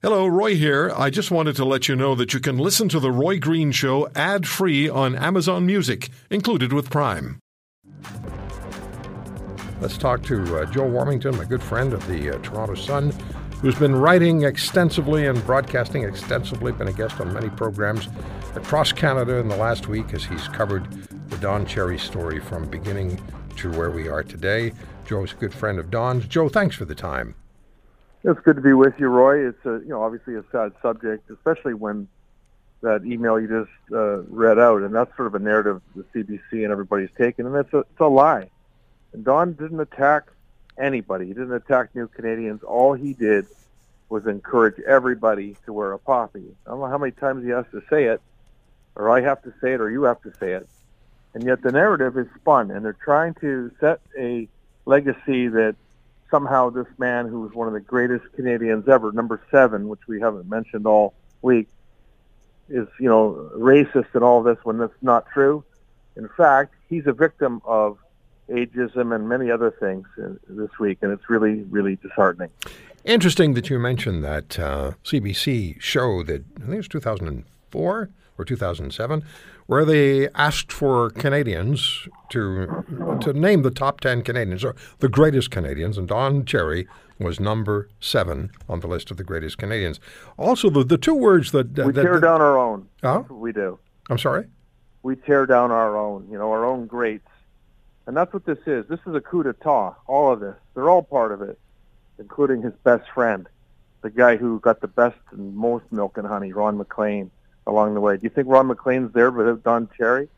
Hello, Roy here. I just wanted to let you know that you can listen to The Roy Green Show ad free on Amazon Music, included with Prime. Let's talk to uh, Joe Warmington, my good friend of the uh, Toronto Sun, who's been writing extensively and broadcasting extensively, been a guest on many programs across Canada in the last week as he's covered the Don Cherry story from beginning to where we are today. Joe's a good friend of Don's. Joe, thanks for the time. It's good to be with you, Roy. It's a you know obviously a sad subject, especially when that email you just uh, read out, and that's sort of a narrative the CBC and everybody's taken, and it's a, it's a lie. And Don didn't attack anybody. He didn't attack New Canadians. All he did was encourage everybody to wear a poppy. I don't know how many times he has to say it, or I have to say it, or you have to say it. And yet the narrative is spun, and they're trying to set a legacy that somehow this man who was one of the greatest Canadians ever, number seven, which we haven't mentioned all week, is you know racist and all this when that's not true. In fact, he's a victim of ageism and many other things this week, and it's really, really disheartening. Interesting that you mentioned that uh, CBC show that I think it was 2004 or 2007, where they asked for Canadians to to name the top 10 Canadians, or the greatest Canadians, and Don Cherry was number seven on the list of the greatest Canadians. Also, the, the two words that... Uh, we that, tear that, down our own. Huh? We do. I'm sorry? We tear down our own, you know, our own greats. And that's what this is. This is a coup d'etat, all of this. They're all part of it, including his best friend, the guy who got the best and most milk and honey, Ron MacLean along the way. Do you think Ron MacLean's there without Don Cherry?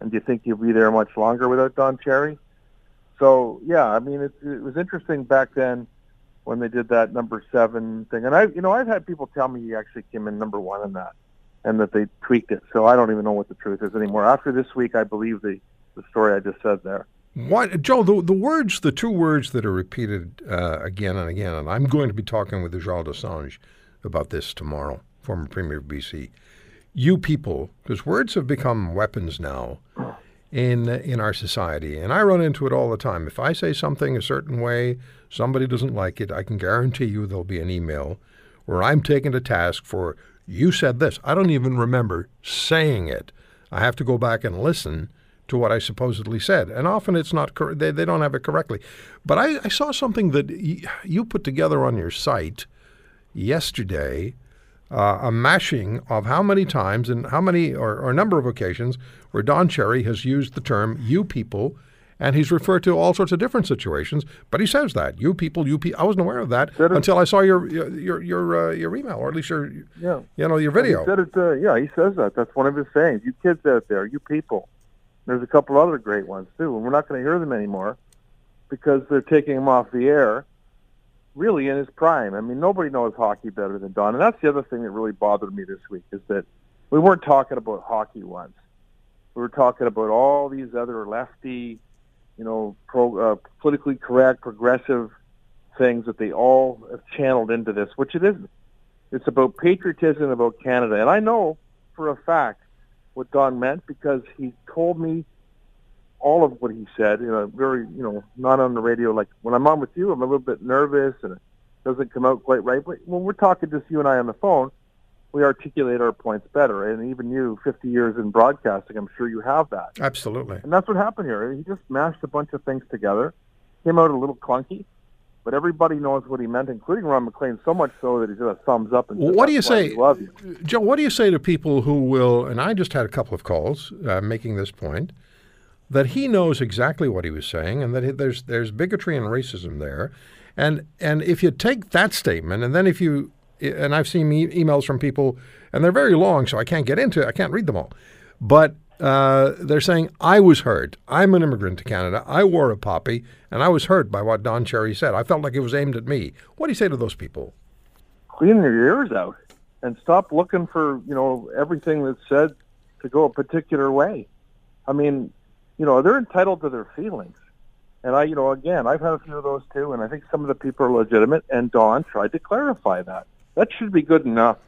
And do you think he'll be there much longer without Don Cherry? So yeah, I mean, it, it was interesting back then when they did that number seven thing. And I, you know, I've had people tell me he actually came in number one in that, and that they tweaked it. So I don't even know what the truth is anymore. After this week, I believe the the story I just said there. What, Joe? The, the words, the two words that are repeated uh, again and again, and I'm going to be talking with Jean Lesage about this tomorrow, former Premier of BC you people, because words have become weapons now in in our society, and I run into it all the time. If I say something a certain way, somebody doesn't like it, I can guarantee you there'll be an email where I'm taken to task for you said this. I don't even remember saying it. I have to go back and listen to what I supposedly said, and often it's not cor- they they don't have it correctly. But I, I saw something that y- you put together on your site yesterday uh, a mashing of how many times and how many or, or, a number of occasions where Don Cherry has used the term "you people," and he's referred to all sorts of different situations. But he says that "you people," "you people." I wasn't aware of that said until it, I saw your your your uh, your email, or at least your yeah. you know your video. He said it. Uh, yeah, he says that. That's one of his sayings. You kids out there, you people. There's a couple other great ones too, and we're not going to hear them anymore because they're taking them off the air really in his prime. I mean, nobody knows hockey better than Don, and that's the other thing that really bothered me this week is that we weren't talking about hockey once. We were talking about all these other lefty, you know, pro, uh, politically correct, progressive things that they all have channeled into this, which it isn't. It's about patriotism, about Canada, and I know for a fact what Don meant because he told me all of what he said in a very, you know, not on the radio. Like when I'm on with you, I'm a little bit nervous and it doesn't come out quite right. But when we're talking just you and I on the phone, we articulate our points better. And even you, 50 years in broadcasting, I'm sure you have that. Absolutely. And that's what happened here. He just mashed a bunch of things together, came out a little clunky. But everybody knows what he meant, including Ron MacLean, so much so that he's got a thumbs up. And well, what do you say, you. Joe? What do you say to people who will? And I just had a couple of calls uh, making this point that he knows exactly what he was saying and that there's there's bigotry and racism there. And and if you take that statement and then if you and I've seen e- emails from people and they're very long so I can't get into it. I can't read them all. But uh, they're saying I was hurt. I'm an immigrant to Canada. I wore a poppy and I was hurt by what Don Cherry said. I felt like it was aimed at me. What do you say to those people? Clean your ears out and stop looking for, you know, everything that's said to go a particular way. I mean, you know, they're entitled to their feelings. And I, you know, again, I've had a few of those too, and I think some of the people are legitimate. And Don tried to clarify that. That should be good enough.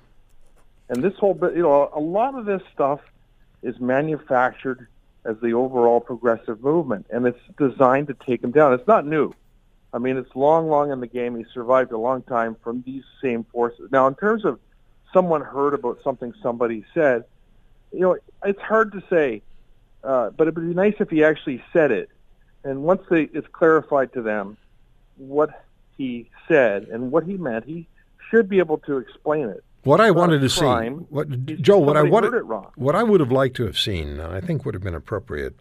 And this whole bit, you know, a lot of this stuff is manufactured as the overall progressive movement, and it's designed to take them down. It's not new. I mean, it's long, long in the game. He survived a long time from these same forces. Now, in terms of someone heard about something somebody said, you know, it's hard to say, uh, but it would be nice if he actually said it. And once they, it's clarified to them what he said and what he meant, he should be able to explain it. What I wanted to see, what, Joe, what I wanted, what I would have liked to have seen, and I think would have been appropriate,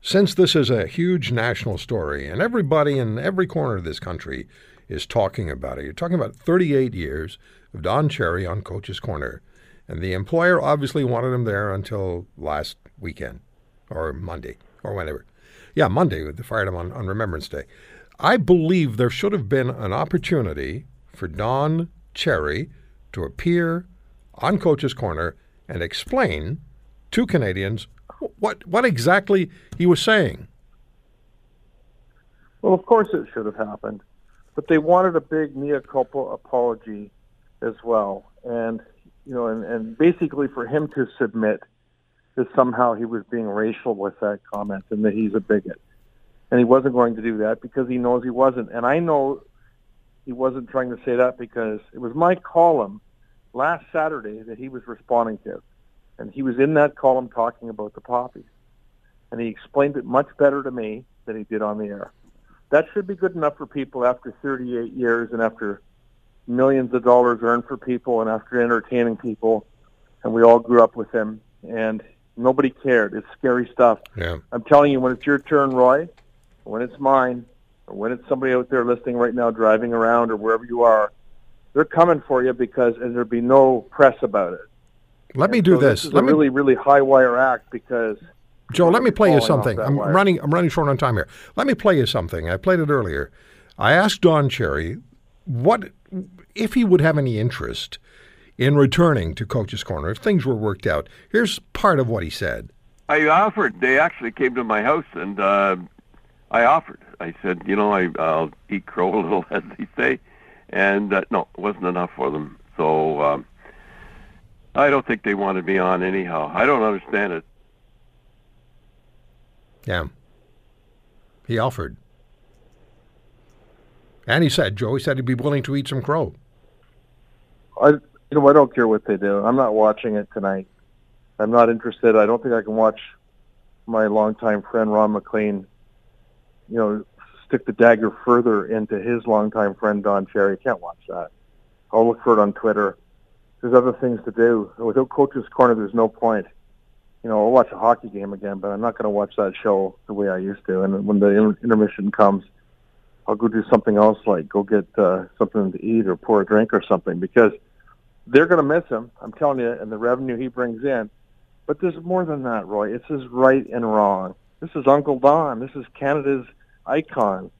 since this is a huge national story, and everybody in every corner of this country is talking about it. You're talking about 38 years of Don Cherry on Coach's Corner, and the employer obviously wanted him there until last weekend or Monday or whenever. Yeah, Monday. They fired him on, on Remembrance Day. I believe there should have been an opportunity for Don Cherry to appear on Coach's Corner and explain to Canadians what what exactly he was saying. Well, of course it should have happened, but they wanted a big mea culpa apology as well, and you know, and, and basically for him to submit that somehow he was being racial with that comment and that he's a bigot, and he wasn't going to do that because he knows he wasn't, and I know he wasn't trying to say that because it was my column last Saturday that he was responding to. And he was in that column talking about the poppies. And he explained it much better to me than he did on the air. That should be good enough for people after 38 years and after millions of dollars earned for people and after entertaining people. And we all grew up with him. And nobody cared. It's scary stuff. Yeah. I'm telling you, when it's your turn, Roy, when it's mine, or when it's somebody out there listening right now driving around or wherever you are, they're coming for you because and there'll be no press about it. Let and me do so this. this let a me really really high wire act because Joe, let me play you something. I'm wire. running I'm running short on time here. Let me play you something. I played it earlier. I asked Don Cherry what if he would have any interest in returning to Coach's Corner if things were worked out. Here's part of what he said. I offered. They actually came to my house and uh, I offered. I said, you know, I, I'll eat crow a little, as they say, and uh, no, it wasn't enough for them. So um, I don't think they wanted me on anyhow. I don't understand it. Yeah, he offered, and he said, Joe, he said he'd be willing to eat some crow. I, you know, I don't care what they do. I'm not watching it tonight. I'm not interested. I don't think I can watch my longtime friend Ron MacLean, you know, stick the dagger further into his longtime friend Don Cherry. Can't watch that. I'll look for it on Twitter. There's other things to do. Without Coach's Corner, there's no point. You know, I'll watch a hockey game again, but I'm not going to watch that show the way I used to. And when the intermission comes, I'll go do something else, like go get uh, something to eat or pour a drink or something, because they're going to miss him. I'm telling you, and the revenue he brings in. But there's more than that, Roy. It's his right and wrong. This is Uncle Don. This is Canada's icon.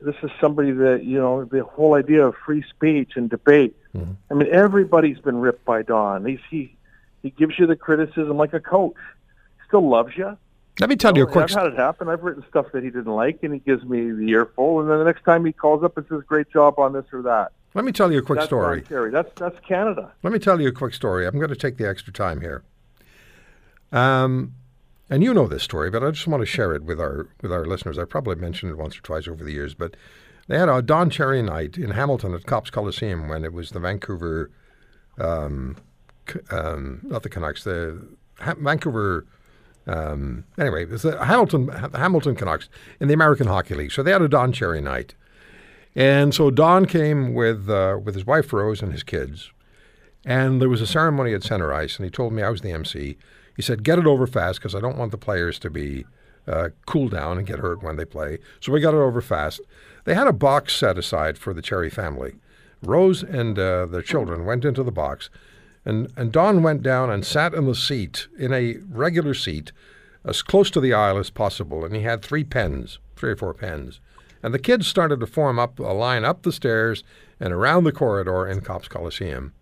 This is somebody that, you know, the whole idea of free speech and debate. Mm-hmm. I mean, everybody's been ripped by Don. He's, he, he gives you the criticism like a coach. Still loves you. Let me tell you, a quick. I've had it happen. I've written stuff that he didn't like, and he gives me the earful. And then the next time he calls up and says, "Great job on this or that." Let me tell you a quick that's story. That's that's Canada. Let me tell you a quick story. I'm going to take the extra time here. Um, and you know this story, but I just want to share it with our with our listeners. I probably mentioned it once or twice over the years, but they had a Don Cherry night in Hamilton at Copps Coliseum when it was the Vancouver, um, um, not the Canucks, the ha- Vancouver. Um, anyway, it was the Hamilton Hamilton Canucks in the American Hockey League. So they had a Don Cherry night, and so Don came with uh, with his wife Rose and his kids, and there was a ceremony at Center Ice, and he told me I was the MC. He said, "Get it over fast because I don't want the players to be uh, cool down and get hurt when they play." So we got it over fast. They had a box set aside for the Cherry family. Rose and uh, their children went into the box, and and Don went down and sat in the seat in a regular seat, as close to the aisle as possible, and he had three pens, three or four pens. And the kids started to form up a line up the stairs and around the corridor in Copps Coliseum.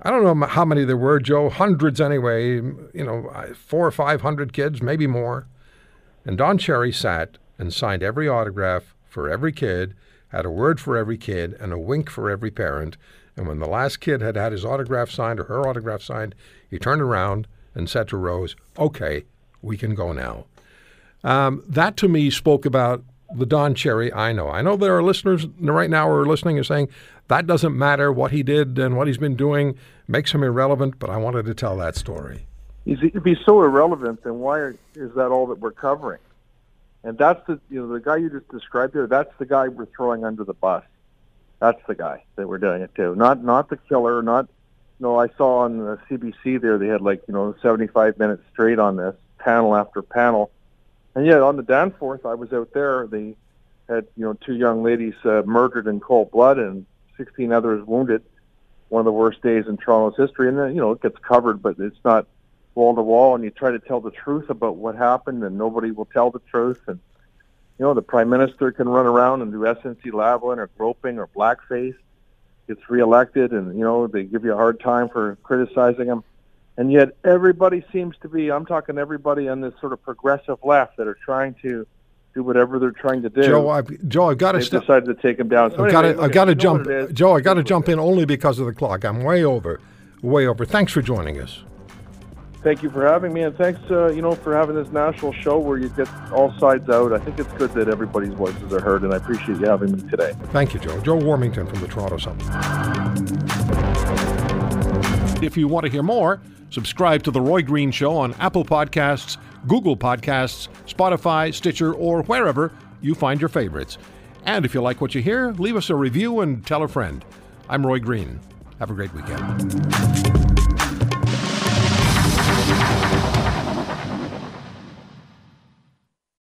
I don't know how many there were, Joe, hundreds anyway, you know, four or five hundred kids, maybe more. And Don Cherry sat and signed every autograph for every kid, had a word for every kid, and a wink for every parent. And when the last kid had had his autograph signed or her autograph signed, he turned around and said to Rose, Okay, we can go now. Um, that to me spoke about the Don Cherry I know. I know there are listeners right now who are listening and saying that doesn't matter what he did and what he's been doing makes him irrelevant. But I wanted to tell that story. If he's so irrelevant, then why is that all that we're covering? And that's the you know the guy you just described there. That's the guy we're throwing under the bus. That's the guy that we're doing it to. Not not the killer. Not know I saw on the CBC there they had like you know 75 minutes straight on this panel after panel, and yet on the Danforth I was out there. They had you know two young ladies uh, murdered in cold blood and 16 others wounded. One of the worst days in Toronto's history, and then you know it gets covered, but it's not wall to wall. And you try to tell the truth about what happened, and nobody will tell the truth. And you know the prime minister can run around and do SNC Lavalin or groping or blackface, gets reelected, and you know they give you a hard time for criticizing him. And yet everybody seems to be, I'm talking everybody on this sort of progressive left that are trying to do whatever they're trying to do. Joe, I've, Joe, I've got to decided to take him down. So I've got anyway, to, I've got to jump, what it is. Joe. I got to jump in only because of the clock. I'm way over, way over. Thanks for joining us. Thank you for having me, and thanks, uh, you know, for having this national show where you get all sides out. I think it's good that everybody's voices are heard, and I appreciate you having me today. Thank you, Joe. Joe Warmington from the Toronto Sun. If you want to hear more, subscribe to The Roy Green Show on Apple Podcasts, Google Podcasts, Spotify, Stitcher, or wherever you find your favorites. And if you like what you hear, leave us a review and tell a friend. I'm Roy Green. Have a great weekend.